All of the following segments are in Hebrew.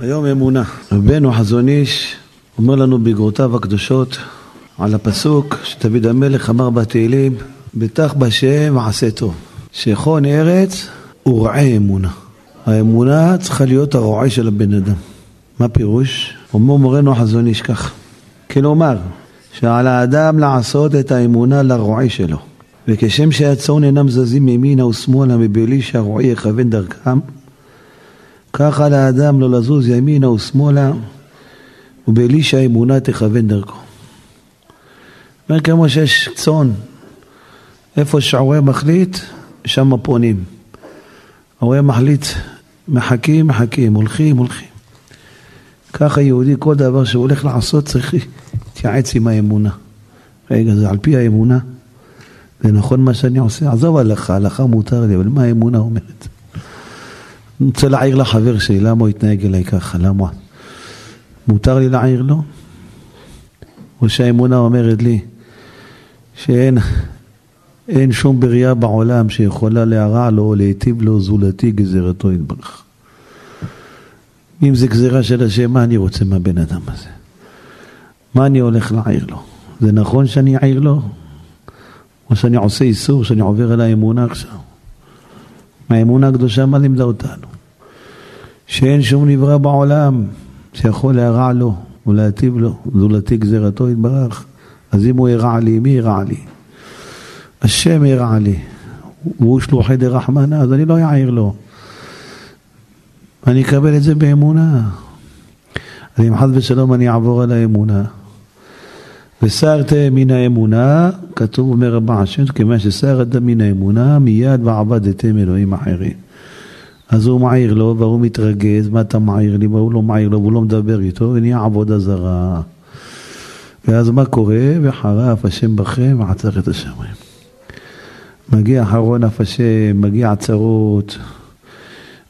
היום אמונה. רבנו חזון איש אומר לנו בגרותיו הקדושות על הפסוק שדוד המלך אמר בתהילים, בטח בשם ועשה טוב. שכון ארץ ורעה אמונה. האמונה צריכה להיות הרועה של הבן אדם. מה פירוש? אומר מורנו החזון איש כך. כלומר, שעל האדם לעשות את האמונה לרועה שלו. וכשם שהצאן אינם זזים ימינה ושמאלה מבלי שהרועה יכוון דרכם, כך על האדם לא לזוז ימינה ושמאלה ובלי שהאמונה תכוון דרכו. אומר כמו שיש צאן, איפה שהרועה מחליט, שם פונים. הרועה מחליט, מחכים, מחכים, הולכים, הולכים. ככה יהודי, כל דבר שהוא הולך לעשות צריך להתייעץ עם האמונה. רגע, זה על פי האמונה? זה נכון מה שאני עושה? עזוב הלכה, הלכה מותר לי, אבל מה האמונה אומרת? אני רוצה להעיר לחבר שלי, למה הוא התנהג אליי ככה? למה? מותר לי להעיר לו? או שהאמונה אומרת לי שאין אין שום בריאה בעולם שיכולה להרע לו או להיטיב לו זולתי גזירתו יתברך. אם זה גזירה של השם, מה אני רוצה מהבן אדם הזה? מה אני הולך להעיר לו? זה נכון שאני אעיר לו? או שאני עושה איסור, שאני עובר על האמונה עכשיו? האמונה הקדושה מה לימדה אותנו? שאין שום נברא בעולם שיכול להרע לו ולהטיב לו, זולתי גזירתו יתברך. אז אם הוא הרע לי, מי הרע לי? השם הרע לי, והוא שלוחי דרחמנה, אז אני לא אעיר לו. אני אקבל את זה באמונה. אז אם חס ושלום אני אעבור על האמונה. וסרתם מן האמונה, כתוב אומר רבה השם, כיוון שסרת מן האמונה, מיד ועבדתם אלוהים אחרים. אז הוא מעיר לו, והוא מתרגז, מה אתה מעיר לי, והוא לא מעיר לו, והוא לא מדבר איתו, ונהיה עבודה זרה. ואז מה קורה? וחרף השם בכם ועצר את השמיים. מגיע אחרון אף השם, מגיע צרות,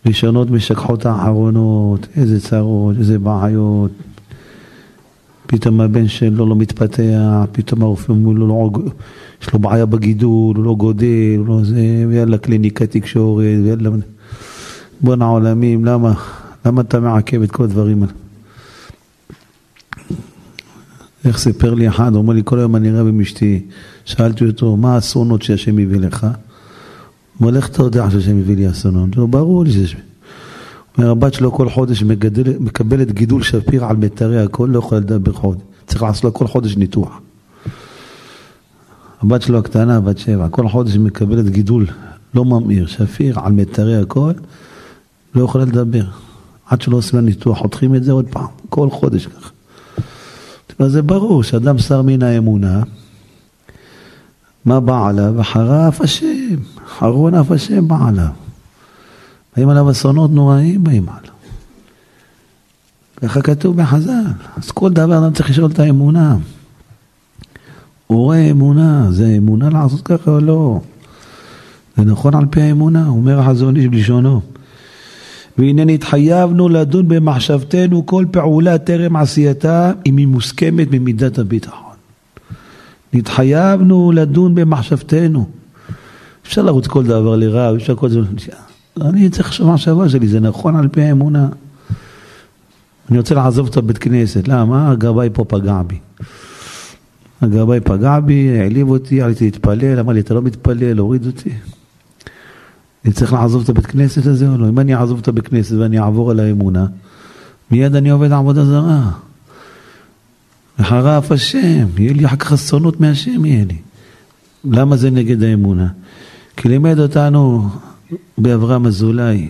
ראשונות משכחות האחרונות, איזה צרות, איזה בעיות. פתאום הבן שלו לא מתפתח, פתאום הרופא אומר לו, לא, יש לו בעיה בגידול, הוא לא גודל, לא זה, ויאללה קליניקת תקשורת, ויאללה... בואנה עולמים, למה? למה אתה מעכב את כל הדברים האלה? איך סיפר לי אחד, הוא אומר לי, כל היום אני רב עם אשתי. שאלתי אותו, מה האסונות שהשם הביא לך? הוא אומר, איך אתה יודע שהשם הביא לי אסונות? הוא ברור לי שיש... אומר, הבת שלו כל חודש מגדל, מקבלת גידול שפיר על מיתרי הכל, לא יכולה לדבר חודש. צריך לעשות לה כל חודש ניתוח. הבת שלו הקטנה, בת שבע, כל חודש מקבלת גידול לא ממאיר, שפיר, על מיתרי הכל, לא יכולה לדבר. עד שלא עושים לה ניתוח, חותכים את זה עוד פעם, כל חודש ככה. זה ברור שאדם שר מן האמונה, מה בא עליו? אחריו השם, אחרון אף השם בא עליו. באים עליו אסונות נוראים באים עליו. ככה כתוב בחז"ל. אז כל דבר אדם צריך לשאול את האמונה. הוא רואה אמונה, זה אמונה לעשות ככה או לא? זה נכון על פי האמונה, אומר החזון איש בלשונו. והנה נתחייבנו לדון במחשבתנו כל פעולה טרם עשייתה אם היא מוסכמת ממידת הביטחון. נתחייבנו לדון במחשבתנו. אפשר לרוץ כל דבר לרב, אפשר כל זה... אני צריך לחשוב מחשבה שלי, זה נכון על פי האמונה. אני רוצה לעזוב את הבית כנסת, למה? הגבאי פה פגע בי. הגבאי פגע בי, העליב אותי, עליתי להתפלל, אמר לי, אתה לא מתפלל, הוריד אותי. אני צריך לעזוב את הבית כנסת הזה או לא? אם אני אעזוב את הבית כנסת ואני אעבור על האמונה, מיד אני עובד עבודה זרה. וחרף השם, יהיה לי אחר כך אסונות מהשם יהיה לי. למה זה נגד האמונה? כי לימד אותנו באברהם אזולאי,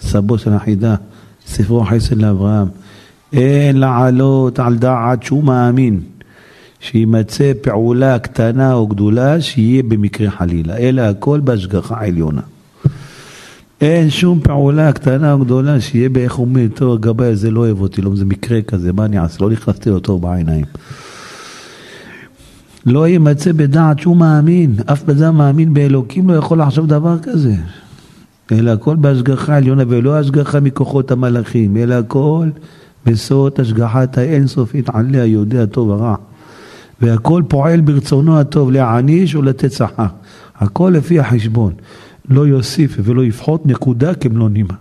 סבו של החידה, ספרו חסד לאברהם, אין לעלות על דעת שהוא מאמין שימצא פעולה קטנה או גדולה שיהיה במקרה חלילה, אלא הכל בהשגחה עליונה. אין שום פעולה קטנה או גדולה שיהיה באיך אומרים, טוב, הגבאי הזה לא אוהב אותי, לא, זה מקרה כזה, מה אני אעשה? לא נכנסתי אותו בעיניים. לא יימצא בדעת שהוא מאמין, אף בן מאמין באלוקים לא יכול לחשוב דבר כזה. אלא הכל בהשגחה עליונה, ולא השגחה מכוחות המלאכים, אלא הכל בסוד השגחת האינסופית עליה יודע טוב ורע. והכל פועל ברצונו הטוב להעניש ולתת שכר. הכל לפי החשבון. לא יוסיף ולא יפחות נקודה כמלוא נימה.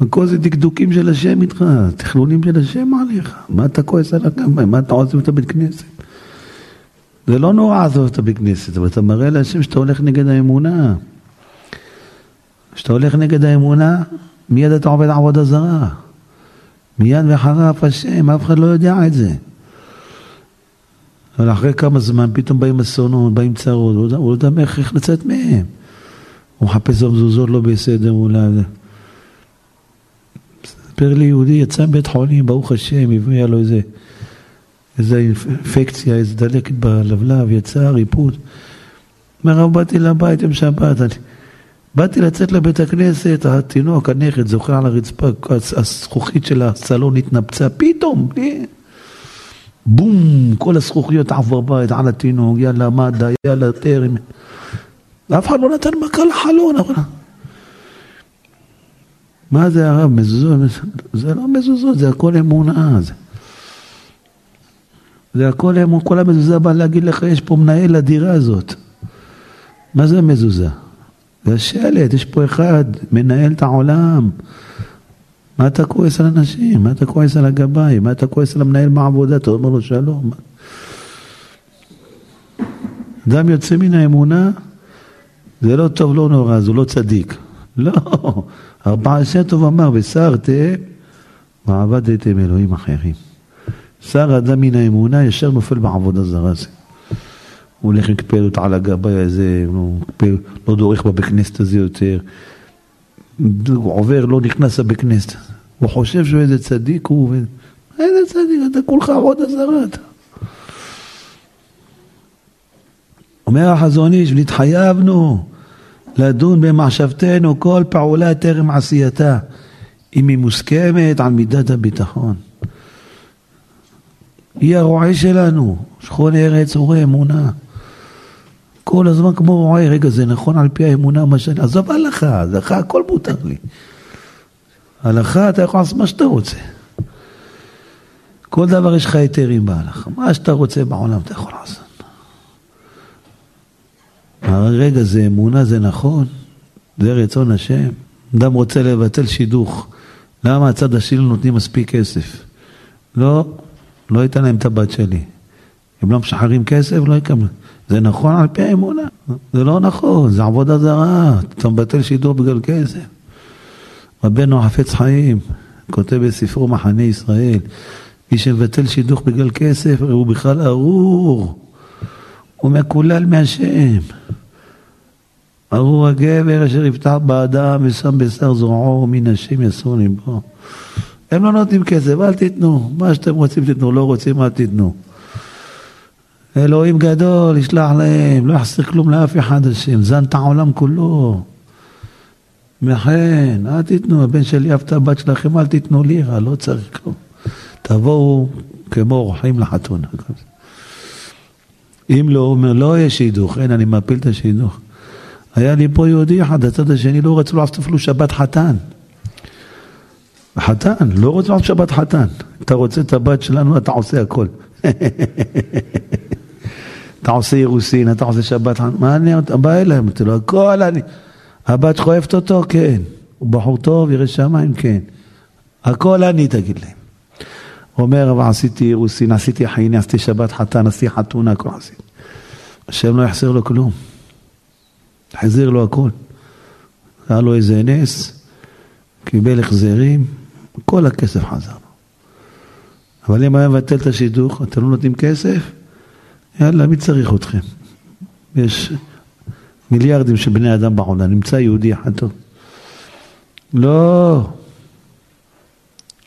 הכל זה דקדוקים של השם איתך, תכנונים של השם עליך. מה אתה כועס על הגמרי? מה אתה עוזב את הבית כנסת? זה לא נורא לעזוב את הבית כנסת, אבל אתה מראה להשם שאתה הולך נגד האמונה. כשאתה הולך נגד האמונה, מיד אתה עובד עבודה זרה. מיד וחרף השם, אף אחד לא יודע את זה. אבל אחרי כמה זמן פתאום באים אסונות, באים צרות, הוא לא יודע איך לצאת מהם. הוא מחפש במזוזות לא בסדר, אולי... סיפר לי יהודי, יצא מבית חולים, ברוך השם, הביאה לו איזה, איזה אינפקציה, איזה דלקת בלבלב, יצא ריפוד. אומר, באתי לבית עם שבת, אני... באתי לצאת לבית הכנסת, התינוק, הנכד, זוכר על הרצפה, הזכוכית של הסלון התנפצה, פתאום, בום, כל הזכוכיות עברו בית על התינוק, יאללה מד"א, יאללה טרם. אף אחד לא נתן מכה לחלון. אבל... מה זה הרב? מזוזות? זה לא מזוזות, זה הכל אמונה. זה, זה הכל אמונה, כל המזוזה באה להגיד לך, יש פה מנהל לדירה הזאת. מה זה מזוזה? זה השלט, יש פה אחד, מנהל את העולם. מה אתה כועס על אנשים? מה אתה כועס על הגבאי? מה אתה כועס על המנהל בעבודה? אתה אומר לו שלום. אדם יוצא מן האמונה, זה לא טוב, לא נורא, הוא לא צדיק. לא, ארבעה עשר טוב אמר, וסרתם ועבדתם אלוהים אחרים. שר אדם מן האמונה ישר נופל בעבודה זרה זה. הוא הולך לקפל אותה על הגבאי הזה, הוא לא דורך בבית כנסת הזה יותר. הוא עובר, לא נכנס לבית כנסת. הוא חושב שהוא איזה צדיק, הוא... איזה צדיק, אתה כולך עוד עזרה. אומר החזון איש, ונתחייבנו לדון במחשבתנו כל פעולה טרם עשייתה, אם היא מוסכמת על מידת הביטחון. היא הרועה שלנו, שכון ארץ רואה אמונה. כל הזמן כמו רועה, רגע זה נכון על פי האמונה מה שאני, עזוב הלכה, הלכה הכל מותר לי. הלכה אתה יכול לעשות מה שאתה רוצה. כל דבר יש לך היתרים בהלכה, מה שאתה רוצה בעולם אתה יכול לעשות. רגע זה אמונה, זה נכון, זה רצון השם. אדם רוצה לבטל שידוך, למה הצד השני לא נותנים מספיק כסף? לא, לא ייתן להם את הבת שלי. הם לא משחררים כסף, לא יקבלו. זה נכון על פי האמונה, זה לא נכון, זה עבודה זרה, אתה מבטל שידור בגלל כסף. רבנו חפץ חיים כותב בספרו מחנה ישראל, מי שמבטל שידוך בגלל כסף, הוא בכלל ארור, הוא מקולל מהשם. ארור הגבר אשר יפתח באדם ושם בשר זרועו מן השם יסור ליבו. הם לא נותנים כסף, אל תיתנו, מה שאתם רוצים תיתנו, לא רוצים אל תיתנו. אלוהים גדול, ישלח להם, לא יחסר כלום לאף אחד השם, זן את העולם כולו. וכן, אל תיתנו, הבן שלי אהב את הבת שלכם, אל תיתנו לירה, לא צריך כלום. תבואו כמו אורחים לחתונה. אם לא, הוא אומר, לא יהיה שידוך, אין, אני מפיל את השידוך. היה לי פה יהודי אחד, הצד השני לא רצו לעשות אפילו שבת חתן. חתן, לא רוצה לעשות שבת חתן. אתה רוצה את הבת שלנו, אתה עושה הכל. אתה עושה אירוסין, אתה עושה שבת, מה אני, בא אליהם, אמרתי לו, הכל אני, הבת שלך אוהבת אותו? כן. הוא בחור טוב, ירא שמיים? כן. הכל אני, תגיד להם. אומר, אבל עשיתי אירוסין, עשיתי חייני, עשיתי שבת חתן, עשיתי חתונה, הכל עשיתי. השם לא יחסר לו כלום. החזיר לו הכל. היה לו איזה נס, קיבל החזרים, כל הכסף חזר. אבל אם היה מבטל את השידוך, אתם לא נותנים כסף, יאללה, מי צריך אתכם? יש מיליארדים של בני אדם בעולם, נמצא יהודי אחד טוב. לא,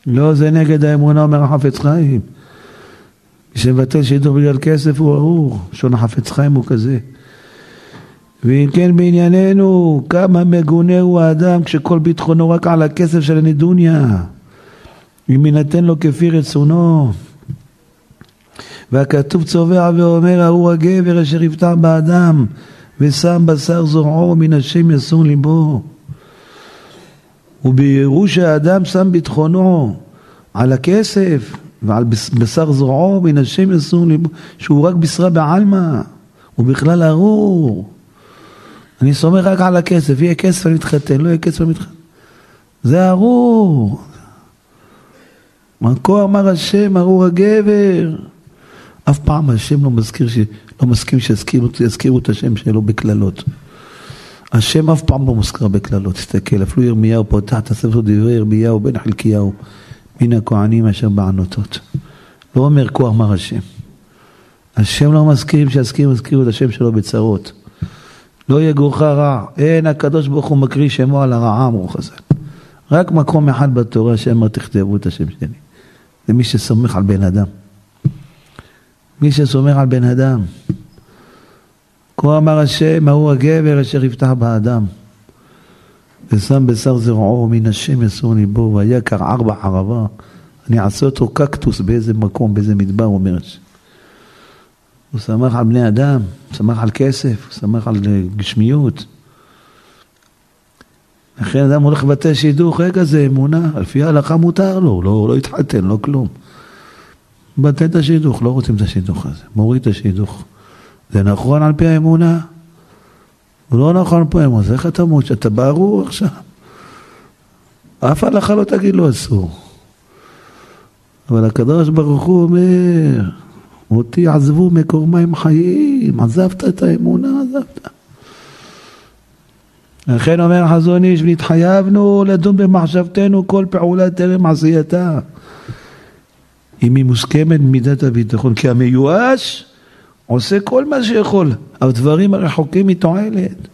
לא, זה נגד האמונה, אומר החפץ חיים. מי שמבטל שידור בגלל כסף הוא ארור, שון החפץ חיים הוא כזה. ואם כן בענייננו, כמה מגונה הוא האדם כשכל ביטחונו רק על הכסף של הנדוניה. אם יינתן לו כפי רצונו. והכתוב צובע ואומר, ההוא הגבר אשר יפתח באדם ושם בשר זרעו מן השם יסור ליבו. וביראו שהאדם שם ביטחונו על הכסף ועל בשר זרעו מן השם יסור ליבו, שהוא רק בשרה בעלמא, הוא בכלל ארור. אני סומך רק על הכסף, יהיה כסף אני מתחתן, לא יהיה כסף אני מתחתן. זה ארור. כה אמר השם, ארור הגבר. אף פעם השם לא מזכיר, ש... לא מסכים שיזכירו את השם שלו בקללות. השם אף פעם לא מוזכר בקללות, תסתכל, אפילו ירמיהו פותח את הספר דברי ירמיהו בן חלקיהו, מן הכהנים אשר בענותות. לא אומר כה אמר השם. השם לא מזכירים שיזכירו, יזכירו את השם שלו בצרות. לא יגורך רע, אין הקדוש ברוך הוא מקריא שמו על הרעה, אמרו חז"ל. רק מקום אחד בתורה שאמר תכתבו את השם שלי. זה מי שסומך על בן אדם. מי שסומך על בן אדם. כה אמר השם, ההוא הגבר אשר יפתח באדם. ושם בשר זרעו מן השם יסור ליבו, והיה קרער בחרבה. אני אעשה אותו קקטוס באיזה מקום, באיזה מדבר, אומר השם. הוא שמח על בני אדם, הוא שמח על כסף, הוא שמח על גשמיות. לכן אדם הולך לבתי שידוך, רגע זה אמונה, לפי ההלכה מותר לו, לא, לא התחתן, לא כלום. מבטל את השידוך, לא רוצים את השידוך הזה, מוריד את השידוך. זה נכון על פי האמונה? לא נכון פה אמונה, אז איך אתה מות? שאתה ברור עכשיו? אף הלכה לא תגיד לו אסור. אבל הקדוש ברוך הוא אומר, אותי עזבו מקור מים חיים, עזבת את האמונה, עזבת. לכן אומר חזון איש, והתחייבנו לדון במחשבתנו כל פעולה טרם עשייתה. אם היא מוסכמת מידת הביטחון, כי המיואש עושה כל מה שיכול, הדברים הרחוקים מתועלת.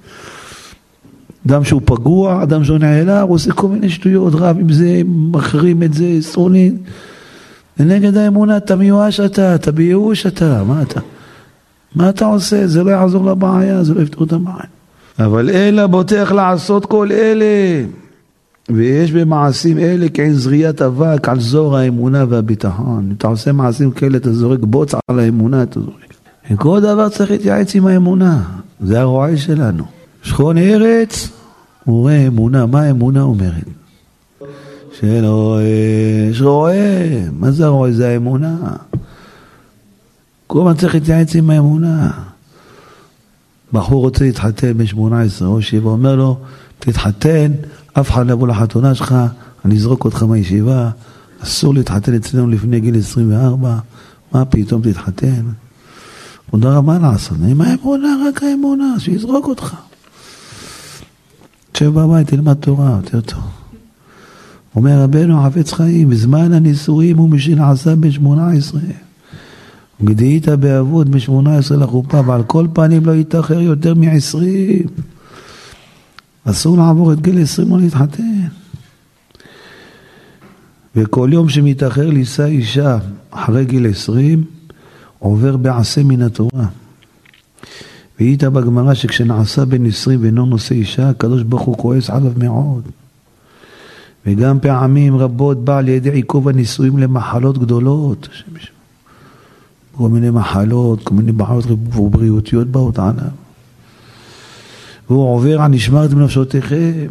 אדם שהוא פגוע, אדם שהוא נעלר, הוא עושה כל מיני שטויות, רב עם זה, מחרים את זה, סרונית. ונגד האמונה אתה מיואש אתה, אתה בייאוש אתה, מה אתה? מה אתה עושה? זה לא יעזור לבעיה, זה לא יפתור את הבעיה. אבל אלא בוטח לעשות כל אלה. ויש במעשים אלה כעין זריית אבק על זור האמונה והביטחון. אם אתה עושה מעשים כאלה, אתה זורק בוץ על האמונה, אתה זורק. וכל דבר צריך להתייעץ עם האמונה, זה הרועה שלנו. שכון ארץ, הוא רואה אמונה, מה האמונה אומרת? שלא יש רועה, מה זה הרועה? זה האמונה. כל הזמן צריך להתייעץ עם האמונה. בחור רוצה להתחתן בן 18 או שבע, אומר לו, תתחתן, אף אחד לא יבוא לחתונה שלך, אני אזרוק אותך מהישיבה, אסור להתחתן אצלנו לפני גיל 24, מה פתאום תתחתן? תודה רבה לעשות, עם האמונה, רק האמונה, שיזרוק אותך. תשב בבית, תלמד תורה, יותר טוב. אומר רבנו חפץ חיים, בזמן הנישואים הוא משנעשה בן שמונה עשרה. גדיית באבות בן שמונה עשרה לחופה, ועל כל פנים לא יתאחר יותר מעשרים. אסור לעבור את גיל עשרים או להתחתן. וכל יום שמתאחר לישא אישה אחרי גיל עשרים, עובר בעשה מן התורה. והיית בגמרא שכשנעשה בן עשרים ואינו נושא אישה, הקדוש ברוך הוא כועס עליו מאוד. וגם פעמים רבות בא על ידי עיכוב הנישואים למחלות גדולות. כל מיני מחלות, כל מיני בעיות בריאותיות באות עליו. והוא עובר על נשמרת בנפשותיכם.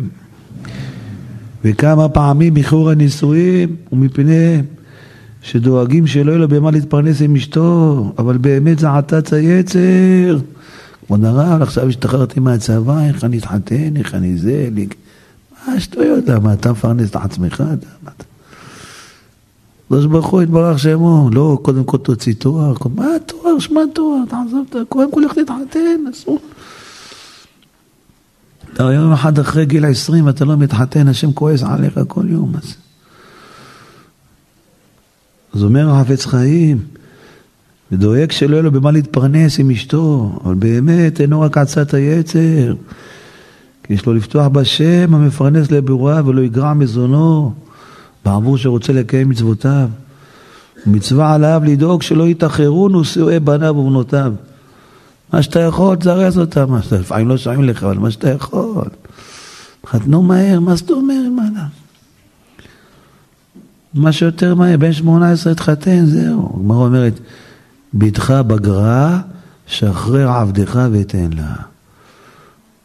וכמה פעמים איחור הנישואים מפני שדואגים שלא יהיה לו במה להתפרנס עם אשתו, אבל באמת זה עתץ היצר. כבוד הרב, עכשיו השתחררתי מהצבא, איך אני אתחתן, איך אני זה, מה שטויות, למה אתה מפרנס את עצמך? הקדוש ברוך הוא יתברך שמו, לא, קודם כל תוציא תואר, מה תואר, שמע תואר, תעזוב את קודם כל לך להתחתן, אסור. אתה יום אחד אחרי גיל עשרים אתה לא מתחתן, השם כועס עליך כל יום. אז, אז אומר החפץ חיים, ודואג שלא יהיה לו במה להתפרנס עם אשתו, אבל באמת אינו רק עצת היצר. כי יש לו לפתוח בשם המפרנס לבירואה ולא יגרע מזונו בעבור שרוצה לקיים מצוותיו. מצווה עליו לדאוג שלא יתאחרו נושאי בניו ובנותיו. מה שאתה יכול, תזרז אותם, לפעמים לא שומעים לך, אבל מה שאתה יכול. חתנו מהר, מה זאת אומרת, מה לה? מה שיותר מהר, בן שמונה עשרה התחתן, זהו. הגמרא אומרת, בתך בגרה, שחרר עבדך ותן לה.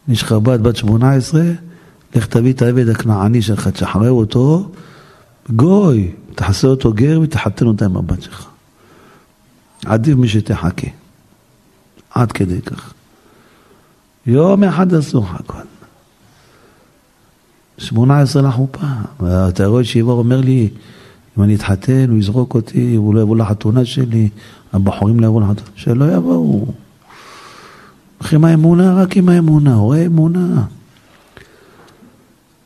יש לך בת בת שמונה עשרה, לך תביא את העבד הכנעני שלך, תשחרר אותו, גוי, תחסה אותו גר ותחתן אותה עם הבת שלך. עדיף משתחכה. עד כדי כך. יום אחד לך הכל. 18 לחופה. ואתה רואה שיבור אומר לי, אם אני אתחתן, הוא יזרוק אותי, הוא לא יבוא לחתונה שלי, הבחורים לא יבואו לחתונה, שלא יבואו. הולכים עם האמונה, רק עם האמונה, רואה אמונה.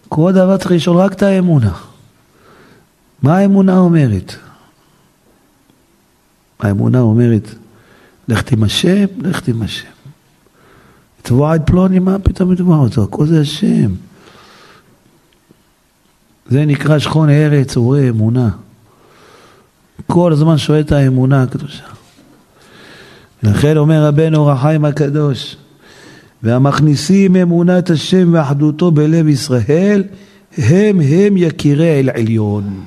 כל דבר צריך לשאול רק את האמונה. מה האמונה אומרת? האמונה אומרת, לך עם השם, לך עם השם. תבוא עד פלוני, מה פתאום יתבע אותו? הכל זה השם. זה נקרא שכון ארץ, הוא רואה אמונה. כל הזמן שואל את האמונה הקדושה. לכן אומר רבנו אור החיים הקדוש, והמכניסים אמונת השם ואחדותו בלב ישראל, הם הם יקירי אל עליון.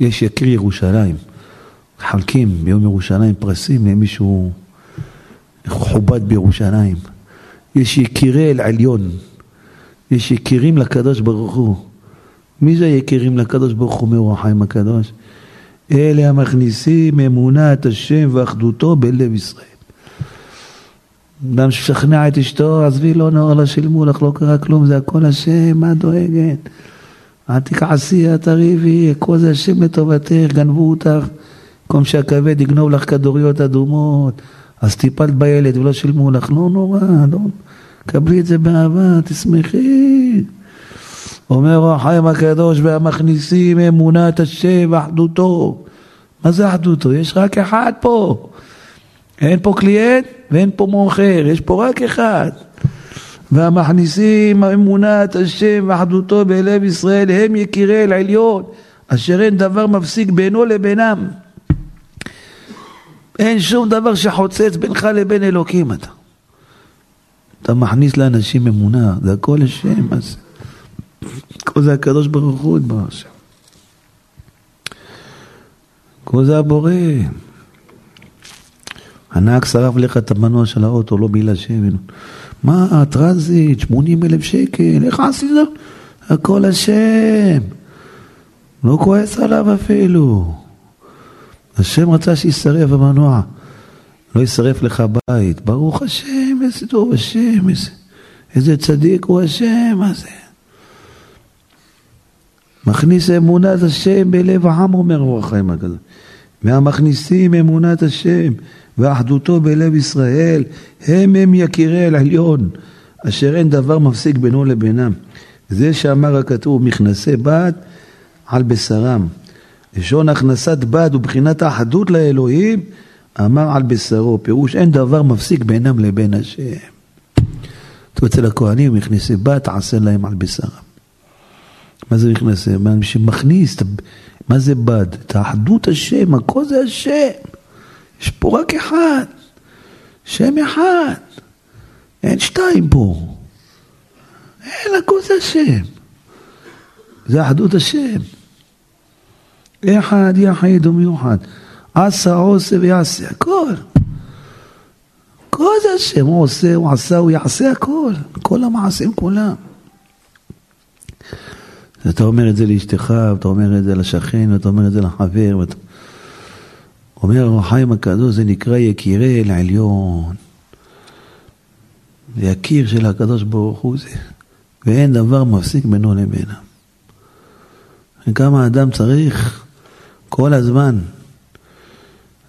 יש יקיר ירושלים. חלקים ביום ירושלים פרסים למישהו מכובד בירושלים. יש יקירי אל עליון. יש יקירים לקדוש ברוך הוא. מי זה יקירים לקדוש ברוך הוא מאור החיים הקדוש? אלה המכניסים אמונת השם ואחדותו בלב ישראל. אדם ששכנע את אשתו, עזבי לא נאור לה שילמו לך, לא קרה כלום, זה הכל השם, מה דואגת? אל תכעסי, אל תריבי, כל זה השם לטובתך, גנבו אותך, במקום שהכבד יגנוב לך כדוריות אדומות, אז טיפלת בילד ולא שילמו לך, לא נורא, לא, קבלי את זה באהבה, תשמחי. אומר החיים הקדוש והמכניסים אמונת השם ואחדותו. מה זה אחדותו? יש רק אחד פה. אין פה קליינט ואין פה מוכר, יש פה רק אחד. והמכניסים אמונת השם ואחדותו בלב ישראל הם יקירי אל עליון אשר אין דבר מפסיק בינו לבינם. אין שום דבר שחוצץ בינך לבין אלוקים אתה. אתה מכניס לאנשים אמונה, זה הכל השם, זה? כל זה הקדוש ברוך הוא יתברך שם. כל זה הבורא. הנהג שרף לך את המנוע של האוטו, לא בגלל שמן. מה, הטרנזיט, 80 אלף שקל, איך עשית? הכל השם. לא כועס עליו אפילו. השם רצה שישרף המנוע. לא יישרף לך בית. ברוך השם, איזה טוב השם, איזה, איזה צדיק הוא השם, מה זה? מכניס אמונת השם בלב העם, אומר רוח החיים הקדוש. מהמכניסים אמונת השם ואחדותו בלב ישראל, הם הם יקירי אל עליון, אשר אין דבר מפסיק בינו לבינם. זה שאמר הכתוב, מכנסי בד על בשרם. לשון הכנסת בד ובחינת האחדות לאלוהים, אמר על בשרו, פירוש אין דבר מפסיק בינם לבין השם. אצל הכהנים, מכנסי בד, תעשה להם על בשרם. מה זה נכנס? מי שמכניס, מה זה בד? את האחדות השם, הכל זה השם. יש פה רק אחד, שם אחד. אין שתיים פה. אין, הכל זה השם. זה אחדות השם. אחד יחיד ומיוחד. עשה, עושה ויעשה, הכל. כל זה השם, הוא עושה, הוא עשה, הוא יעשה הכל. כל המעשים כולם. אתה אומר את זה לאשתך, ואתה אומר את זה לשכן, ואתה אומר את זה לחבר, ואתה... אומר החיים הקדוש, זה נקרא יקירי אל העליון. יקיר של הקדוש ברוך הוא זה, ואין דבר מפסיק בינו לבינם. וכמה אדם צריך כל הזמן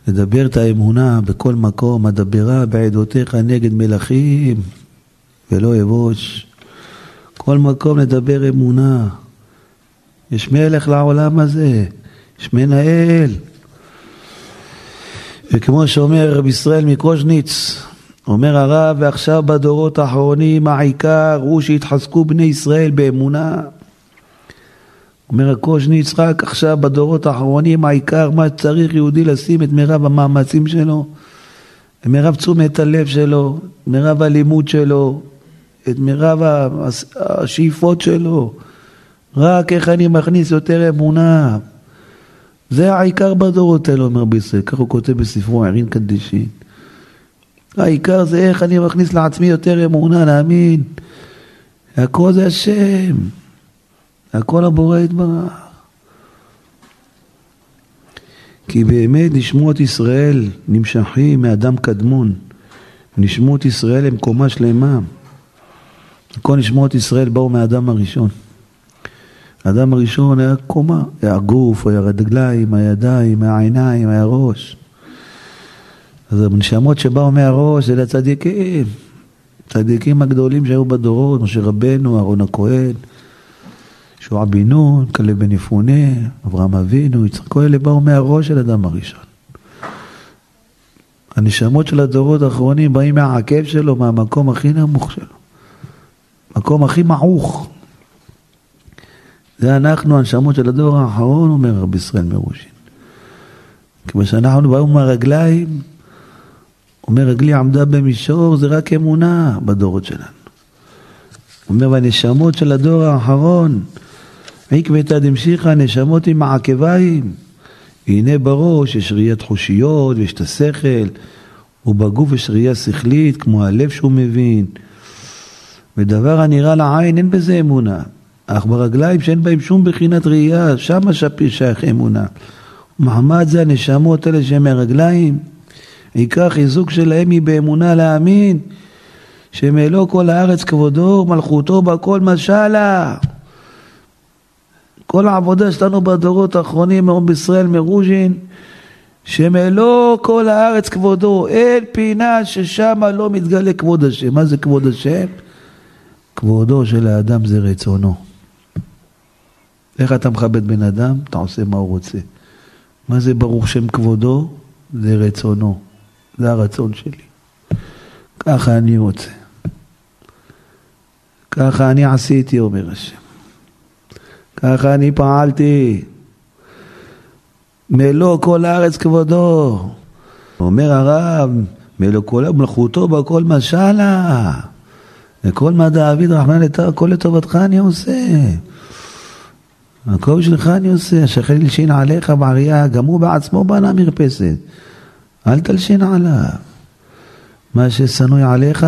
לדבר את האמונה בכל מקום, אדברה בעדותיך נגד מלכים ולא אבוש. כל מקום לדבר אמונה. יש מלך לעולם הזה, יש מנהל. וכמו שאומר רב ישראל מקוז'ניץ, אומר הרב, ועכשיו בדורות האחרונים העיקר הוא שהתחזקו בני ישראל באמונה. אומר הקוז'ניץ, רק עכשיו בדורות האחרונים העיקר מה צריך יהודי לשים את מירב המאמצים שלו, את מירב תשומת הלב שלו, את מירב הלימוד שלו, את מירב השאיפות שלו. רק איך אני מכניס יותר אמונה. זה העיקר בדורות האלה, אומר בישראל, כך הוא כותב בספרו ערין קדישין. העיקר זה איך אני מכניס לעצמי יותר אמונה, להאמין. הכל זה השם. הכל הבורא יתברך. כי באמת נשמות ישראל נמשכים מאדם קדמון. נשמות ישראל הם קומה שלמה. כל נשמות ישראל באו מהאדם הראשון. האדם הראשון היה קומה, היה גוף, היה רגליים, היה ידיים, היה ראש. אז הנשמות שבאו מהראש זה לצדיקים, צדיקים הגדולים שהיו בדורות, משה רבנו, אהרון הכהן, שועה בן נון, כלב בן יפונה, אברהם אבינו, יצחק, כל אלה באו מהראש של אדם הראשון. הנשמות של הדורות האחרונים באים מהעקב שלו, מהמקום הכי נמוך שלו. מקום הכי מעוך. זה אנחנו, הנשמות של הדור האחרון, אומר רבי ישראל מרושין. כמו שאנחנו באו מהרגליים, אומר רגלי עמדה במישור, זה רק אמונה בדורות שלנו. אומר, והנשמות של הדור האחרון, עקבתא דמשיחא, נשמות עם העקביים. הנה בראש יש ראיית חושיות ויש את השכל, ובגוף יש ראייה שכלית, כמו הלב שהוא מבין. ודבר הנראה לעין אין בזה אמונה, אך ברגליים שאין בהם שום בחינת ראייה, שמה שייך אמונה. מעמד זה הנשמות האלה שהן מהרגליים, עיקר חיזוק שלהם היא באמונה להאמין שמלוא כל הארץ כבודו מלכותו בכל משלה. כל העבודה שלנו בדורות האחרונים מעם בישראל מרוז'ין שמלוא כל הארץ כבודו, אין פינה ששם לא מתגלה כבוד השם. מה זה כבוד השם? כבודו של האדם זה רצונו. איך אתה מכבד בן אדם? אתה עושה מה הוא רוצה. מה זה ברוך שם כבודו? זה רצונו. זה הרצון שלי. ככה אני רוצה. ככה אני עשיתי, אומר השם. ככה אני פעלתי. מלוא כל הארץ כבודו. אומר הרב, מלוא כל מלכותו בכל משלה. וכל מה דאביד רחמן לתר, הכל לטובתך אני עושה. הכל בשבילך אני עושה, השכן ילשין עליך בערייה, גם הוא בעצמו בנה מרפסת. אל תלשין עליו. מה ששנוא עליך,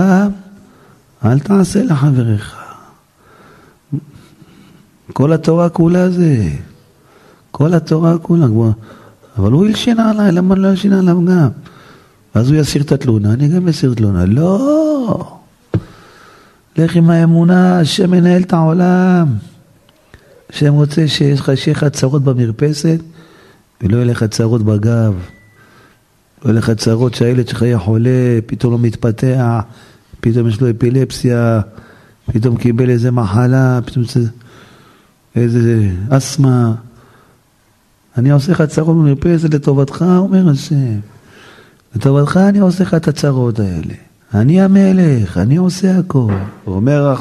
אל תעשה לחבריך. כל התורה כולה זה. כל התורה כולה. אבל הוא הלשין עליי, למה לא הלשין עליו גם? אז הוא יסיר את התלונה, אני גם אסיר תלונה. לא! לך עם האמונה, השם מנהל את העולם. השם רוצה שיש לך, שיהיה לך צרות במרפסת, ולא יהיה לך צרות בגב. לא יהיה לך צרות שהילד שלך יהיה חולה, פתאום לא מתפתח, פתאום יש לו אפילפסיה, פתאום קיבל איזה מחלה, פתאום איזה אסתמה. אני עושה לך צרות במרפסת לטובתך, אומר השם. לטובתך אני עושה לך את הצרות האלה. אני המלך, אני עושה הכל. אומר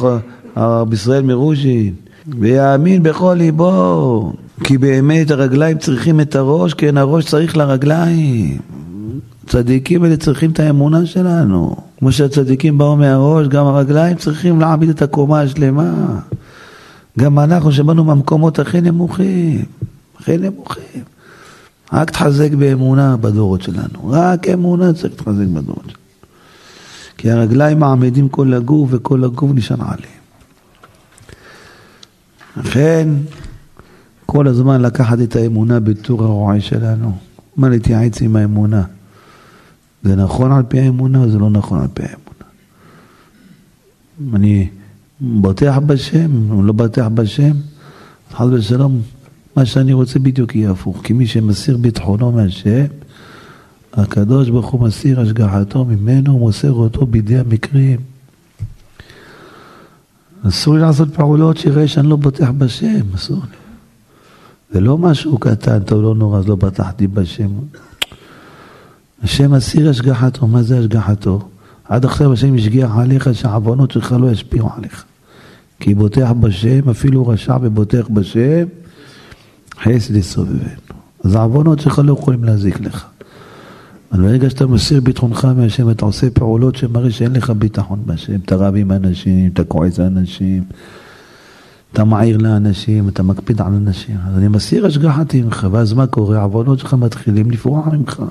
הרב ישראל מרושין, ויאמין בכל ליבו, כי באמת הרגליים צריכים את הראש, כן הראש צריך לרגליים. צדיקים האלה צריכים את האמונה שלנו. כמו שהצדיקים באו מהראש, גם הרגליים צריכים להעמיד את הקומה השלמה. גם אנחנו שבאנו מהמקומות הכי נמוכים, הכי נמוכים. רק תחזק באמונה בדורות שלנו. רק אמונה צריך להתחזק בדורות שלנו. כי הרגליים מעמידים כל הגוף וכל הגוף נשען עליהם. לכן, כל הזמן לקחת את האמונה בטור הרועה שלנו. מה להתייעץ עם האמונה? זה נכון על פי האמונה או זה לא נכון על פי האמונה? אני בוטח בשם, או לא בוטח בשם, חס ושלום, מה שאני רוצה בדיוק יהיה הפוך. כי מי שמסיר ביטחונו מהשם, הקדוש ברוך הוא מסיר השגחתו ממנו, מוסר אותו בידי המקרים. אסור לי לעשות פעולות שיראה שאני לא בוטח בשם, אסור לי. זה לא משהו קטן, טוב, לא נורא, אז לא בטחתי בשם. השם מסיר השגחתו, מה זה השגחתו? עד עכשיו השם השגיח עליך שהעוונות שלך לא ישפיעו עליך. כי בוטח בשם, אפילו רשע ובוטח בשם, חסד יסובבנו. אז העוונות שלך לא יכולים להזיק לך. אבל ברגע שאתה מסיר ביטחונך מהשם, אתה עושה פעולות שמראה שאין לך ביטחון בהשם. אתה רב עם אנשים, אתה כועס אנשים, אתה מעיר לאנשים, אתה מקפיד על אנשים. אז אני מסיר השגחתי ממך, ואז מה קורה? העוונות שלך מתחילים לפרוח ממך.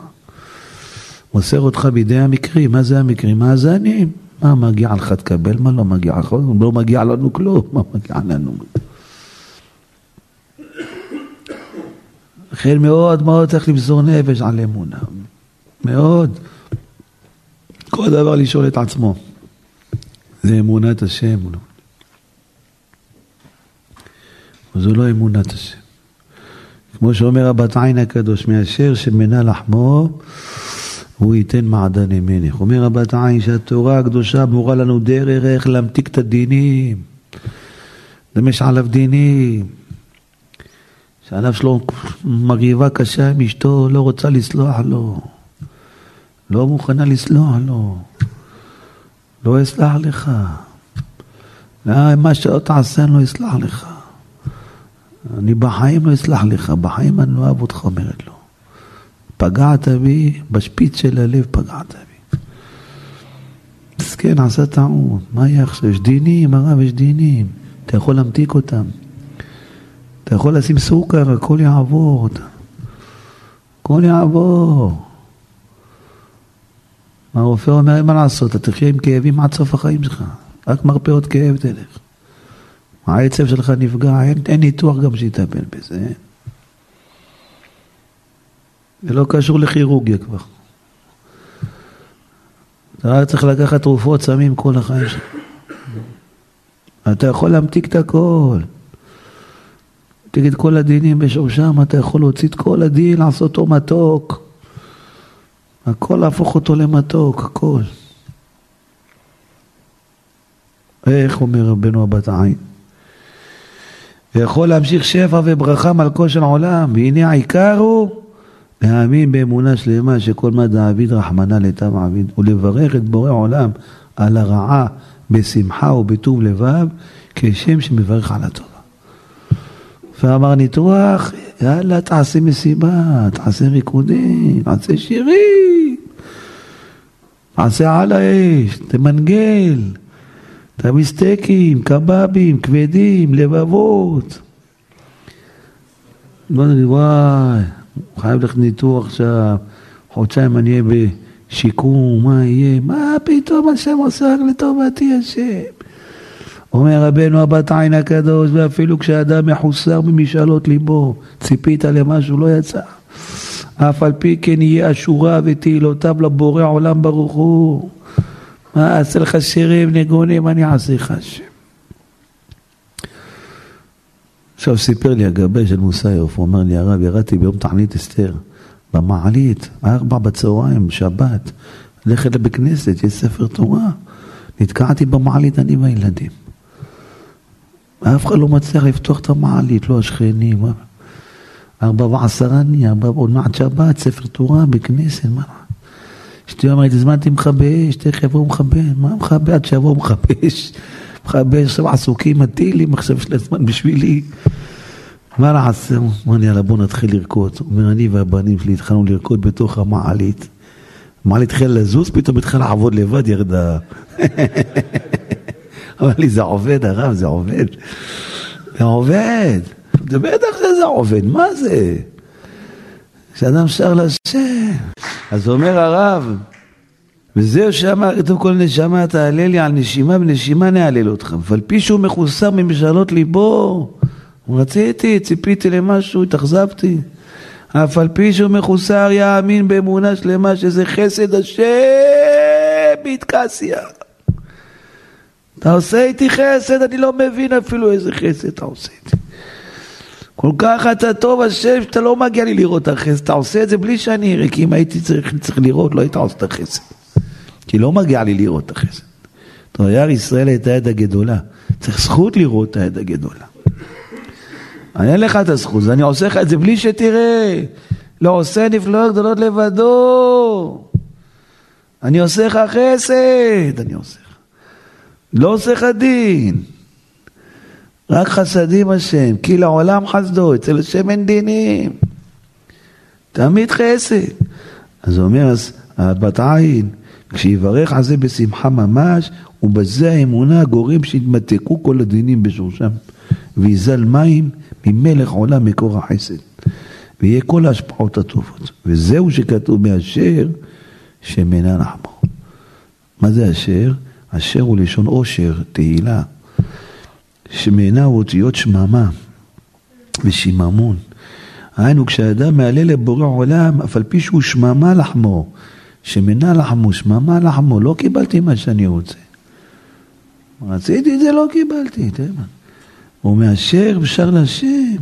מוסר אותך בידי המקרים. מה זה המקרים? מאזנים. מה מגיע לך תקבל, מה לא מגיע לך? לא מגיע לנו כלום, מה מגיע לנו? לכן מאוד מאוד צריך למסור נפש על אמונה. מאוד. כל דבר לשאול את עצמו. זה אמונת השם. זו לא אמונת השם. כמו שאומר הבת עין הקדוש, מאשר שמנה לחמו, הוא ייתן מעדן ימינך. אומר הבת עין שהתורה הקדושה מורה לנו דרך איך להמתיק את הדינים. יש עליו דינים. שעליו שלו מריבה קשה עם אשתו, לא רוצה לסלוח לו. לא מוכנה לסלוח לו. לא אסלח לך. מה שלא תעשה אני לא אסלח לך. אני בחיים לא אסלח לך, בחיים אני לא אוהב אותך, אומרת לו. פגעת בי, בשפיץ של הלב פגעת בי. מסכן, עשה טעות, מה יהיה עכשיו? יש דינים, הרב, יש דינים. אתה יכול להמתיק אותם. אתה יכול לשים סוכר, הכל יעבור. הכל יעבור. הרופא אומר, אין מה לעשות, אתה תחיה עם כאבים עד סוף החיים שלך. רק מרפאות כאב תלך. העצב שלך נפגע, אין, אין ניתוח גם שיטפל בזה. זה לא קשור לכירורגיה כבר. אתה רק צריך לקחת תרופות, סמים כל החיים שלך. אתה יכול להמתיק את הכל. תגיד כל הדינים בשורשם, אתה יכול להוציא את כל הדין, לעשות אותו מתוק. הכל להפוך אותו למתוק, הכל. איך אומר רבנו הבת עין? ויכול להמשיך שפע וברכה מלכו של עולם, והנה העיקר הוא להאמין באמונה שלמה שכל מה דעביד רחמנא לטב עביד, ולברך את בורא עולם על הרעה בשמחה ובטוב לבב, כשם שמברך על הטובה. ואמר ניתוח, יאללה תעשה מסיבה, תעשה ריקודים, תעשה שירים, תעשה על האש, תמנגל. תביא סטייקים, קבבים, כבדים, לבבות. וואי, חייב ללכת ניתוח עכשיו, חודשיים אני אהיה בשיקום, מה יהיה? מה פתאום השם עושה רק לטובתי השם? אומר רבנו הבת עין הקדוש, ואפילו כשאדם מחוסר ממשאלות ליבו, ציפית למשהו, לא יצא. אף על פי כן יהיה אשורה ותהילותיו לבורא עולם ברוך הוא. מה אעשה לך שירים, ניגונים, אני אעשה לך השם. עכשיו סיפר לי הגבה של מוסיוף, הוא אומר לי, הרב, ירדתי ביום תענית אסתר, במעלית, ארבע בצהריים, שבת, ללכת לבית כנסת, יש ספר תורה. נתקעתי במעלית אני והילדים. אף אחד לא מצליח לפתוח את המעלית, לא השכנים. ארבע ועשרה נהיה, עוד מעט שבת, ספר תורה, בכנסת, מה? אשתי אומרת, הזמנתי מכבי אש, תכף יבואו מכבי, מה מכבי עד שיבואו מכבי אש? עכשיו עסוקים, הטילים, עכשיו יש לה זמן בשבילי. מה נעשה? אמר לי, יאללה בוא נתחיל לרקוד. הוא אומר, אני והבנים שלי התחלנו לרקוד בתוך המעלית. המעלית התחילה לזוז, פתאום התחילה לעבוד לבד, ירדה. אמר לי, זה עובד, הרב, זה עובד. זה עובד. זה בטח שזה עובד, מה זה? כשאדם שר לשם. אז אומר הרב, וזהו שאמר, כתוב כל נשמה תעלה לי על נשימה ונשימה נעלל אותך. ועל פי שהוא מחוסר ממשאלות ליבו, רציתי, ציפיתי למשהו, התאכזבתי. אף על פי שהוא מחוסר יאמין באמונה שלמה שזה חסד השם בהתקסיה. אתה עושה איתי חסד, אני לא מבין אפילו איזה חסד אתה עושה איתי. כל כך אתה טוב השם שאתה לא מגיע לי לראות את החסד, אתה עושה את זה בלי שאני אראה, כי אם הייתי צריך, צריך לראות לא היית עושה את החסד. כי לא מגיע לי לראות את החסד. תרייר ישראל הייתה יד הגדולה, צריך זכות לראות את היד הגדולה. אני אין לך את הזכות, אני עושה לך את זה בלי שתראה. לא עושה נפלאות גדולות לבדו. אני עושה לך חסד, אני עושה לך. לא עושה לך דין. רק חסדים השם, כי לעולם חסדו, אצל השם אין דינים. תמיד חסד. אז הוא אומר, אז בת עין, כשיברך על זה בשמחה ממש, ובזה האמונה גורם שיתמתקו כל הדינים בשורשם, ויזל מים ממלך עולם מקור החסד, ויהיה כל ההשפעות הטובות. וזהו שכתוב מאשר שמנה לחמו. מה זה אשר? אשר הוא לשון עושר, תהילה. שמעינה הוא אותיות שממה ושיממון. היינו, כשאדם מעלה לבורא עולם, אף על פי שהוא שממה לחמו, שמנה לחמו, שממה לחמו, לא קיבלתי מה שאני רוצה. רציתי את זה, לא קיבלתי, תראה. ומאשר אפשר להשם.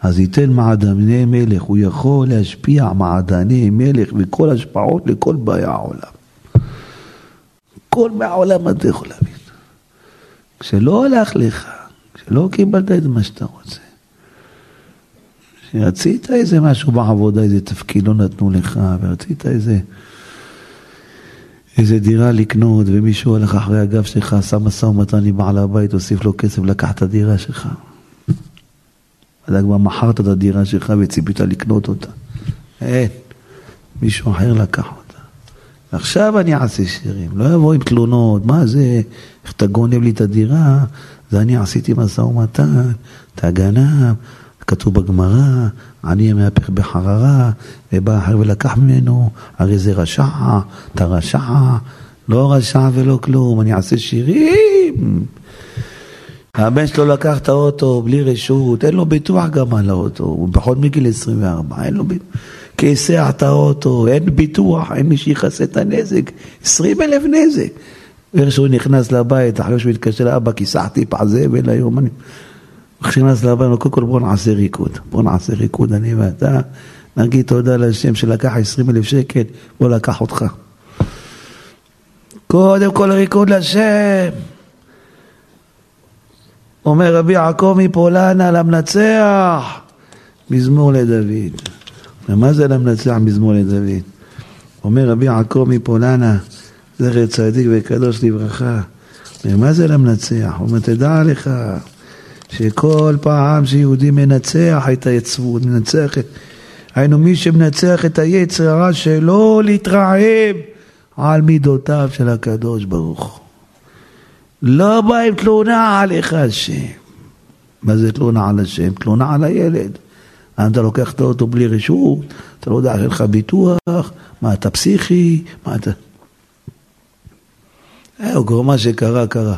אז ייתן מעדני מלך, הוא יכול להשפיע מעדני מלך וכל השפעות לכל באי העולם. כל מהעולם אתה יכול להבין. כשלא הלך לך, כשלא קיבלת את מה שאתה רוצה, כשרצית איזה משהו בעבודה, איזה תפקיד לא נתנו לך, ורצית איזה... איזה דירה לקנות, ומישהו הלך אחרי הגב שלך, עשה משא ומתן עם בעל הבית, הוסיף לו כסף, לקח את הדירה שלך. אתה כבר מכרת את הדירה שלך וציפית לקנות אותה. אין, מישהו אחר לקח אותה. עכשיו אני אעשה שירים, לא יבוא עם תלונות, מה זה, איך אתה גונב לי את הדירה, זה אני עשיתי משא ומתן, אתה גנב, כתוב בגמרא, אני המהפך בחררה, ובא אחר ולקח ממנו, הרי זה רשע, אתה רשע, לא רשע ולא כלום, אני אעשה שירים. הבן שלו לקח את האוטו בלי רשות, אין לו ביטוח גם על האוטו, הוא פחות מגיל 24, אין לו ביטוח. כיסח את האוטו, אין ביטוח, אין מי שיכסה את הנזק, 20 אלף נזק. איך שהוא נכנס לבית, אחרי שהוא התקשר לאבא, כיסחתי פח זבל היום, אני... נכנס לבית, קודם כל בוא נעשה ריקוד, בוא נעשה ריקוד, אני ואתה, נגיד תודה להשם שלקח 20 אלף שקל, בוא לקח אותך. קודם כל ריקוד להשם. אומר רבי יעקב מפולנה למנצח, מזמור לדוד. ומה זה למנצח מזמור לדוד? אומר רבי יעקב מפולנה, זכר צדיק וקדוש לברכה, ומה זה למנצח? הוא אומר, תדע לך שכל פעם שיהודי מנצח את היצבות, מנצח את... היינו מי שמנצח את היצר הרע שלא להתרעם על מידותיו של הקדוש ברוך. לא בא עם תלונה עליך השם. מה זה תלונה על השם? תלונה על הילד. אתה לוקח את האוטו בלי רשות, אתה לא יודע, אין לך ביטוח, מה אתה פסיכי, מה אתה... זהו, כל מה שקרה, קרה.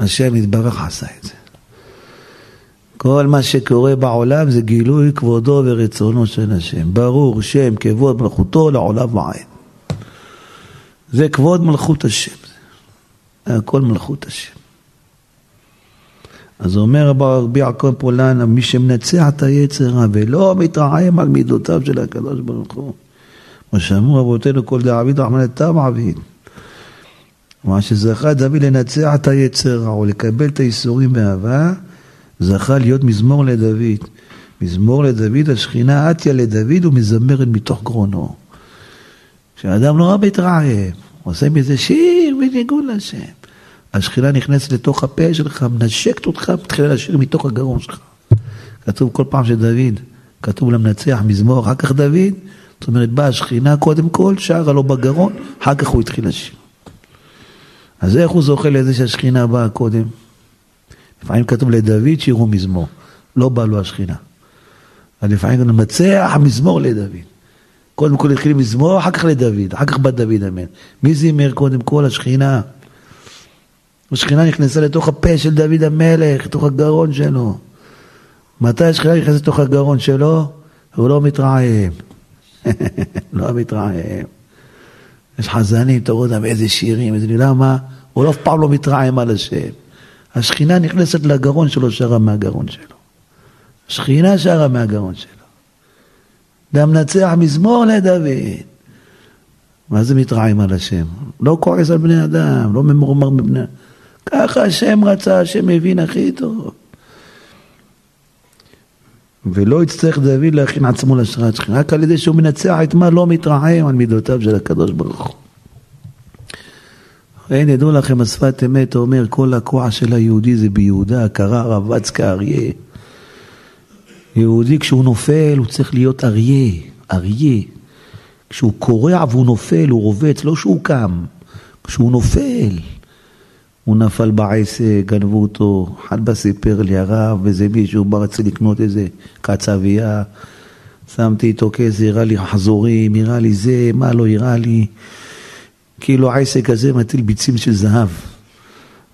השם יתברך עשה את זה. כל מה שקורה בעולם זה גילוי כבודו ורצונו של השם. ברור שם כבוד מלכותו לעולם ועין. זה כבוד מלכות השם. הכל מלכות השם. אז אומר רבי יעקב פולנה, מי שמנצח את היצר ולא מתרעם על מידותיו של הקדוש ברוך הוא. מה שאמרו אבותינו כל דעביד רחמן תם עביד. מה שזכה דוד לנצח את היצר או לקבל את הייסורים באהבה, זכה להיות מזמור לדוד. מזמור לדוד, השכינה עטיה לדוד ומזמרת מתוך גרונו. כשאדם נורא מתרעם, עושה מזה שיר בניגוד לשם. השכינה נכנסת לתוך הפה שלך, מנשקת אותך, מתחילה לשיר מתוך הגרון שלך. כתוב כל פעם שדוד, כתוב למנצח מזמור, אחר כך דוד, זאת אומרת, באה השכינה קודם כל, שרה לו בגרון, אחר כך הוא התחיל לשיר. אז איך הוא זוכה לזה שהשכינה באה קודם? לפעמים כתוב לדוד שירו מזמור, לא בא לו השכינה. אז לפעמים גם מנצח המזמור לדוד. קודם כל התחיל מזמור, אחר כך לדוד, אחר כך בא דוד אמן. מי זימר קודם כל? השכינה. השכינה נכנסה לתוך הפה של דוד המלך, לתוך הגרון שלו. מתי השכינה נכנסת לתוך הגרון שלו? הוא לא מתרעם. לא מתרעם. יש חזנים, אתה רואה אותם, איזה שירים, איזה... למה? הוא לא אף פעם לא מתרעם על השם. השכינה נכנסת לגרון שלו, שרה מהגרון שלו. השכינה שרה מהגרון שלו. והמנצח מזמור לדוד. מה זה מתרעם על השם? לא כועס על בני אדם, לא ממורמר אדם. ככה השם רצה, השם מבין הכי טוב. ולא יצטרך דוד להכין עצמו להשראת שכינה, רק על ידי שהוא מנצח את מה לא מתרעם על מידותיו של הקדוש ברוך הוא. אין, ידעו לכם, השפת אמת אומר, כל הכוח של היהודי זה ביהודה, קרא רבץ כאריה. יהודי כשהוא נופל הוא צריך להיות אריה, אריה. כשהוא קורע והוא נופל, הוא רובץ, לא שהוא קם, כשהוא נופל. הוא נפל בעסק, גנבו אותו, אחד בא סיפר לי הרב, איזה מישהו בא רצה לקנות איזה קצבייה, שמתי איתו כסף, הראה לי חזורים, הראה לי זה, מה לא הראה לי, כאילו העסק הזה מטיל ביצים של זהב.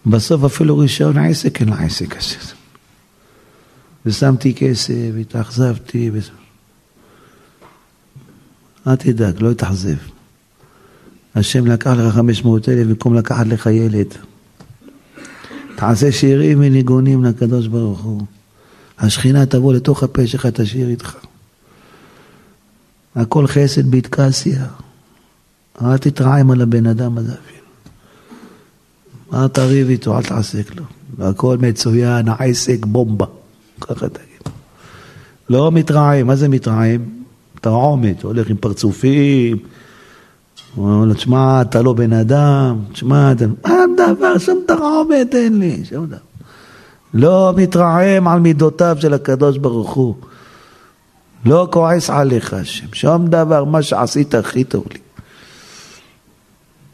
בסוף אפילו רישיון העסק אין לעסק הזה. ושמתי כסף, והתאכזבתי, ו... אל תדאג, לא אתאכזב. השם לקח לך 500 אלף במקום לקחת לך ילד. תעשה שירים וניגונים לקדוש ברוך הוא. השכינה תבוא לתוך הפה שלך, תשאיר איתך. הכל חסד בהתקסיה. אל תתרעם על הבן אדם הזה אפילו. אל תריב איתו, אל תעסק לו. והכל מצוין, העסק בומבה. ככה תגיד. לא מתרעם, מה זה מתרעם? תרעומת, הולך עם פרצופים. אומר לו, תשמע, אתה לא בן אדם, תשמע, אתה... אין דבר, שום תרעומת אין לי, שום דבר. לא מתרעם על מידותיו של הקדוש ברוך הוא. לא כועס עליך השם, שום דבר, מה שעשית הכי טוב לי.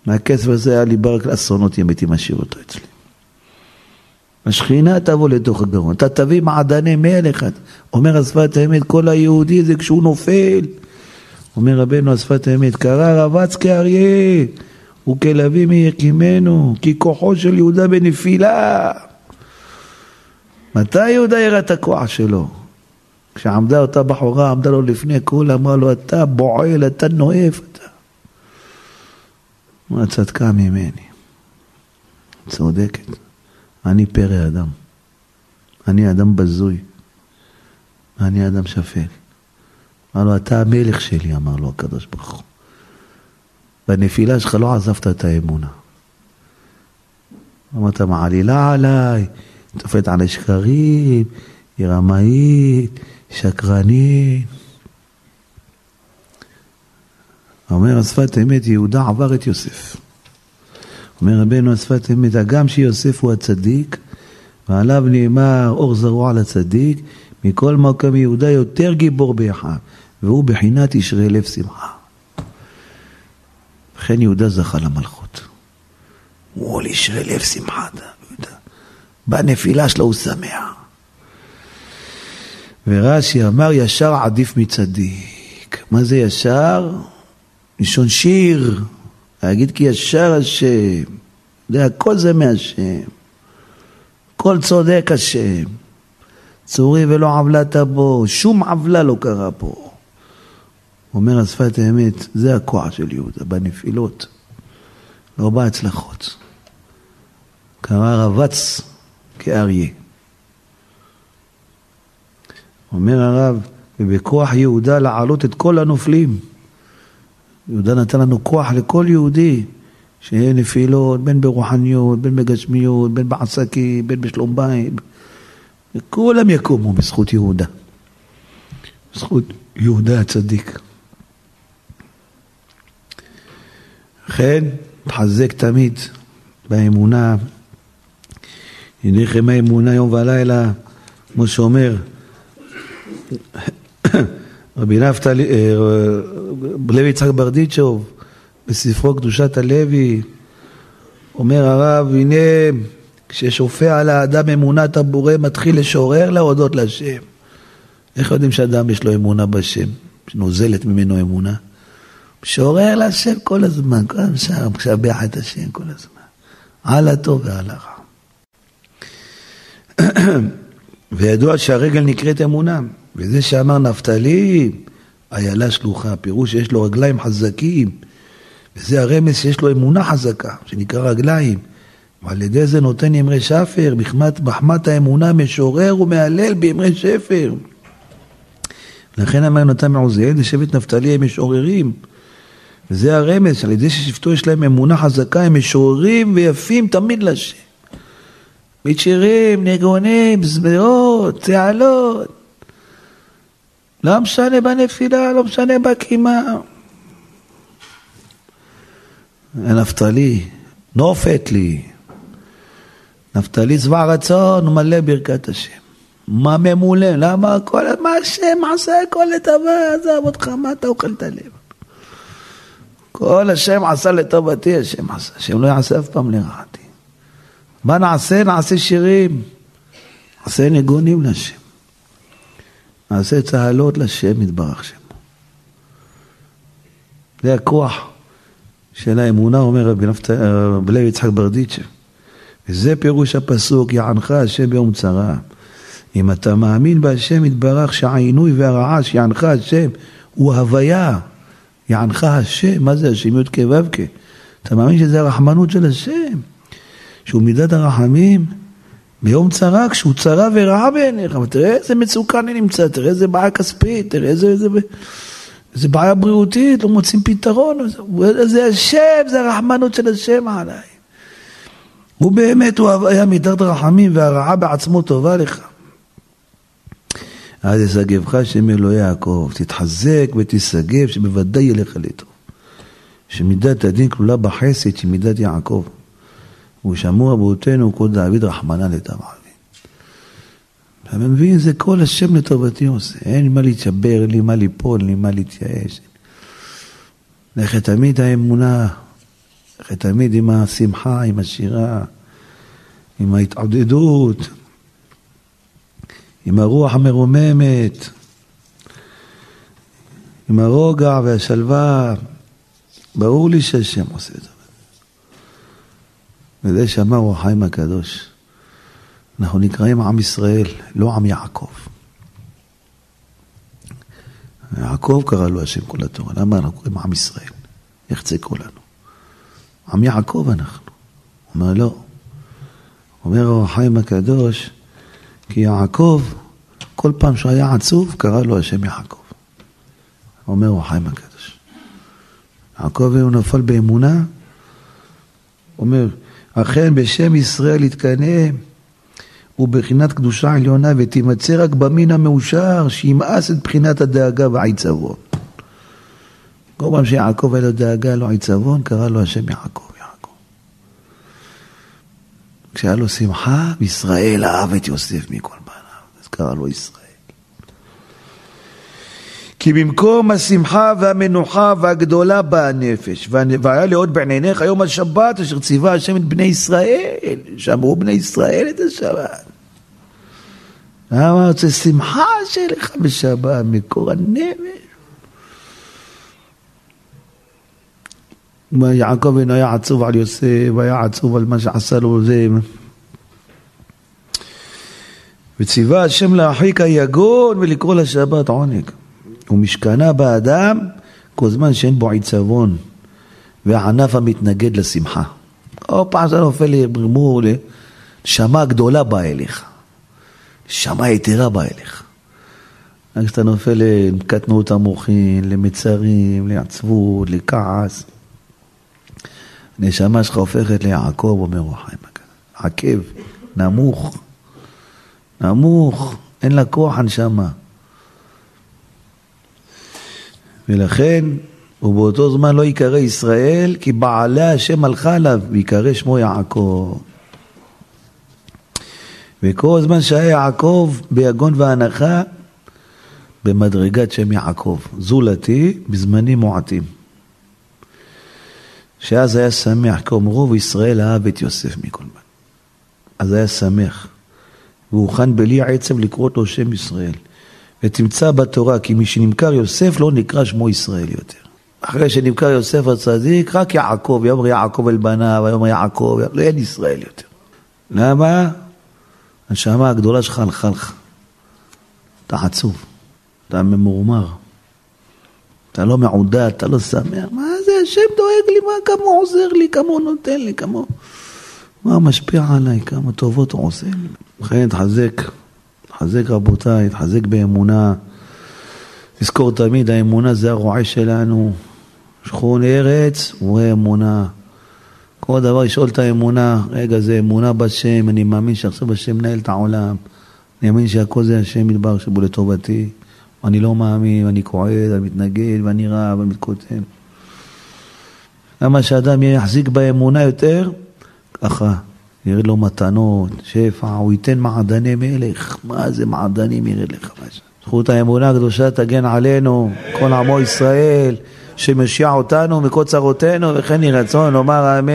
מהכסף הזה היה לי ברק לאסונות אם הייתי משאיר אותו אצלי. השכינה תבוא לתוך הגרון, אתה תביא מעדני מלך, אומר השפת האמת, כל היהודי זה כשהוא נופל. אומר רבנו השפת האמת, קרא רבץ כאריה וכלביא יקימנו, כי כוחו של יהודה בנפילה. מתי יהודה יראה את הכוח שלו? כשעמדה אותה בחורה, עמדה לו לפני כול, אמרה לו, אתה בועל, אתה נואף. אמרה, צדקה ממני. צודקת. אני פרא אדם. אני אדם בזוי. אני אדם שפל. אמר לו, אתה המלך שלי, אמר לו הקדוש ברוך הוא. בנפילה שלך לא עזבת את האמונה. אמרת, מעלילה עליי, תופת על השקרים, היא רמאית, שקרנית. אומר השפת אמת, יהודה עבר את יוסף. אומר רבנו השפת אמת, הגם שיוסף הוא הצדיק, ועליו נאמר אור זרוע לצדיק, מכל מקום יהודה יותר גיבור באחיו, והוא בחינת ישרי לב שמחה. לכן יהודה זכה למלכות. הוא על ישרי לב שמחה, בנפילה שלו הוא שמח. ורש"י אמר ישר עדיף מצדיק. מה זה ישר? לשון שיר, להגיד כי ישר השם, זה הכל זה מהשם, כל צודק השם, צורי ולא עוולת בו, שום עוולה לא קרה פה. אומר השפת האמת, זה הכוח של יהודה, בנפילות, לא בהצלחות. קרא רבץ כאריה. אומר הרב, ובכוח יהודה לעלות את כל הנופלים. יהודה נתן לנו כוח לכל יהודי, שיהיה נפילות, בין ברוחניות, בין בגשמיות, בין בעסקים, בין בשלום בית. וכולם יקומו בזכות יהודה. בזכות יהודה הצדיק. לכן, תחזק תמיד באמונה. ידיכם האמונה יום ולילה, כמו שאומר רבי נפתלי, אה, לוי יצחק ברדיצ'וב, בספרו קדושת הלוי, אומר הרב, הנה כששופע על האדם אמונת הבורא מתחיל לשורר להודות להשם. איך יודעים שאדם יש לו אמונה בשם, שנוזלת ממנו אמונה? שורר להשם כל הזמן, כל הזמן משבח את השם כל הזמן, על הטוב ועל הרע. וידוע שהרגל נקראת אמונה. וזה שאמר נפתלי, איילה שלוחה, פירוש שיש לו רגליים חזקים, וזה הרמז שיש לו אמונה חזקה, שנקרא רגליים. ועל ידי זה נותן אמרי שפר, מחמת האמונה משורר ומהלל באמרי שפר. לכן אמר נתן מעוזיאל, זה שבט נפתלי הם משוררים. וזה הרמז, שעל ידי ששבטו יש להם אמונה חזקה, הם משוררים ויפים תמיד לשם. מתשירים, נגונים, זמרות, צהלות. לא משנה בנפילה, לא משנה בקימה. נפתלי, נופת לי. נפתלי שבע רצון ומלא ברכת השם. מה ממולא? למה הכל, מה השם עשה הכל לטובה, עזב אותך, מה אתה אוכל את הלב? כל השם עשה לטובתי, השם עשה, השם לא יעשה אף פעם לרעתי. מה נעשה? נעשה שירים, נעשה ניגונים להשם. נעשה צהלות לשם יתברך שמו. זה הכוח של האמונה, אומר רבי לוי יצחק ברדיצ'ה. וזה פירוש הפסוק, יענך השם ביום צרה. אם אתה מאמין בהשם יתברך שהעינוי והרעש יענך השם הוא הוויה, יענך השם, מה זה השם י"ק ו"ק? אתה מאמין שזה הרחמנות של השם, שהוא מידת הרחמים, ביום צרה, כשהוא צרה ורעה בעיניך, תראה איזה מצוקה אני נמצא, תראה איזה בעיה כספית, תראה איזה, איזה, איזה בעיה בריאותית, לא מוצאים פתרון, זה השם, זה הרחמנות של השם עליי. הוא באמת, הוא היה מידת רחמים והרעה בעצמו טובה לך. אז ישגבך שם אלוהי יעקב, תתחזק ותשגב, שבוודאי ילך לטוב. שמידת הדין כלולה בחסד של מידת יעקב. ושמוע אבותינו כל דוד רחמנא לטבעבי. אתה מבין? זה כל השם לטובתי עושה. אין מה להתשבר, אין לי מה ליפול, אין לי מה להתייאש. לכת תמיד האמונה, לכת תמיד עם השמחה, עם השירה, עם ההתעודדות, עם הרוח המרוממת, עם הרוגע והשלווה. ברור לי שהשם עושה את זה. וזה שאמר החיים הקדוש. אנחנו נקראים עם ישראל, לא עם יעקב. יעקב קרא לו השם כל התורה, למה אנחנו קוראים עם ישראל? יחצה כולנו. עם יעקב אנחנו. הוא אומר לא. אומר אור החיים הקדוש, כי יעקב, כל פעם שהוא היה עצוב, קרא לו השם יעקב. אומר אור החיים הקדוש. יעקב הוא נפל באמונה, אומר, אכן בשם ישראל יתקנא ובחינת קדושה עליונה ותימצא רק במין המאושר שימאס את בחינת הדאגה והעיצבון. כל פעם שיעקב היה לו דאגה, לו עיצבון, קרא לו השם יעקב, יעקב. כשהיה לו שמחה, ישראל אהב את יוסף מכל בניו, אז קרא לו ישראל. כי במקום השמחה והמנוחה והגדולה באה הנפש. והיה לעוד בעיניך יום השבת אשר ציווה השם את בני ישראל, שאמרו בני ישראל את השבת. למה רוצה שמחה שלך בשבת, מקור הנפש. יעקב אינו היה עצוב על יוסף, והיה עצוב על מה שעשה לו זה. וציווה השם להרחיק היגון ולקרוא לשבת עונג. ומשכנה באדם כל זמן שאין בו עיצבון והענף המתנגד לשמחה. או פעם זה נופל לברמור, נשמה גדולה באה אליך. נשמה יתרה באה אליך. רק כשאתה נופל לקטנות המוחין, למצרים, לעצבות, לכעס, הנשמה שלך הופכת ליעקב, אומר רוחיים, עקב, נמוך, נמוך, אין לה כוח הנשמה. ולכן הוא באותו זמן לא ייקרא ישראל, כי בעלה השם הלכה עליו, ויקרא שמו יעקב. וכל זמן שהיה יעקב ביגון והנחה, במדרגת שם יעקב, זולתי בזמנים מועטים. שאז היה שמח, כי רוב ישראל אהב את יוסף מכל מן. אז היה שמח, והוכן בלי עצב לקרוא לו שם ישראל. ותמצא בתורה כי מי שנמכר יוסף לא נקרא שמו ישראל יותר. אחרי שנמכר יוסף הצדיק, רק יעקב, יאמר יעקב אל בניו, ויאמר יעקב, לא אין ישראל יותר. למה? הנשמה הגדולה שלך הלכה לך. אתה עצוב, אתה ממורמר, אתה לא מעודד, אתה לא שמח. מה זה, השם דואג לי, מה, כמה הוא עוזר לי, כמה הוא נותן לי, כמה. מה משפיע עליי, כמה טובות הוא עושה לי. לכן תחזק. תחזק רבותיי, תחזק באמונה. נזכור תמיד, האמונה זה הרועה שלנו. שכון ארץ ורואה אמונה. כל דבר לשאול את האמונה, רגע, זה אמונה בשם, אני מאמין שעכשיו השם מנהל את העולם. אני מאמין שהכל זה השם מדבר שבו לטובתי. אני לא מאמין, ואני כועד, אני מתנגד, ואני רע, ואני מתקוטן. למה שאדם יחזיק באמונה יותר? ככה. ירד לו מתנות, שפע, הוא ייתן מעדני מלך. מה זה מעדנים ירד לך? זכות האמונה הקדושה תגן עלינו, כל עמו ישראל, שמשיע אותנו מכל צרותינו, וכן יהי רצון לומר אמן.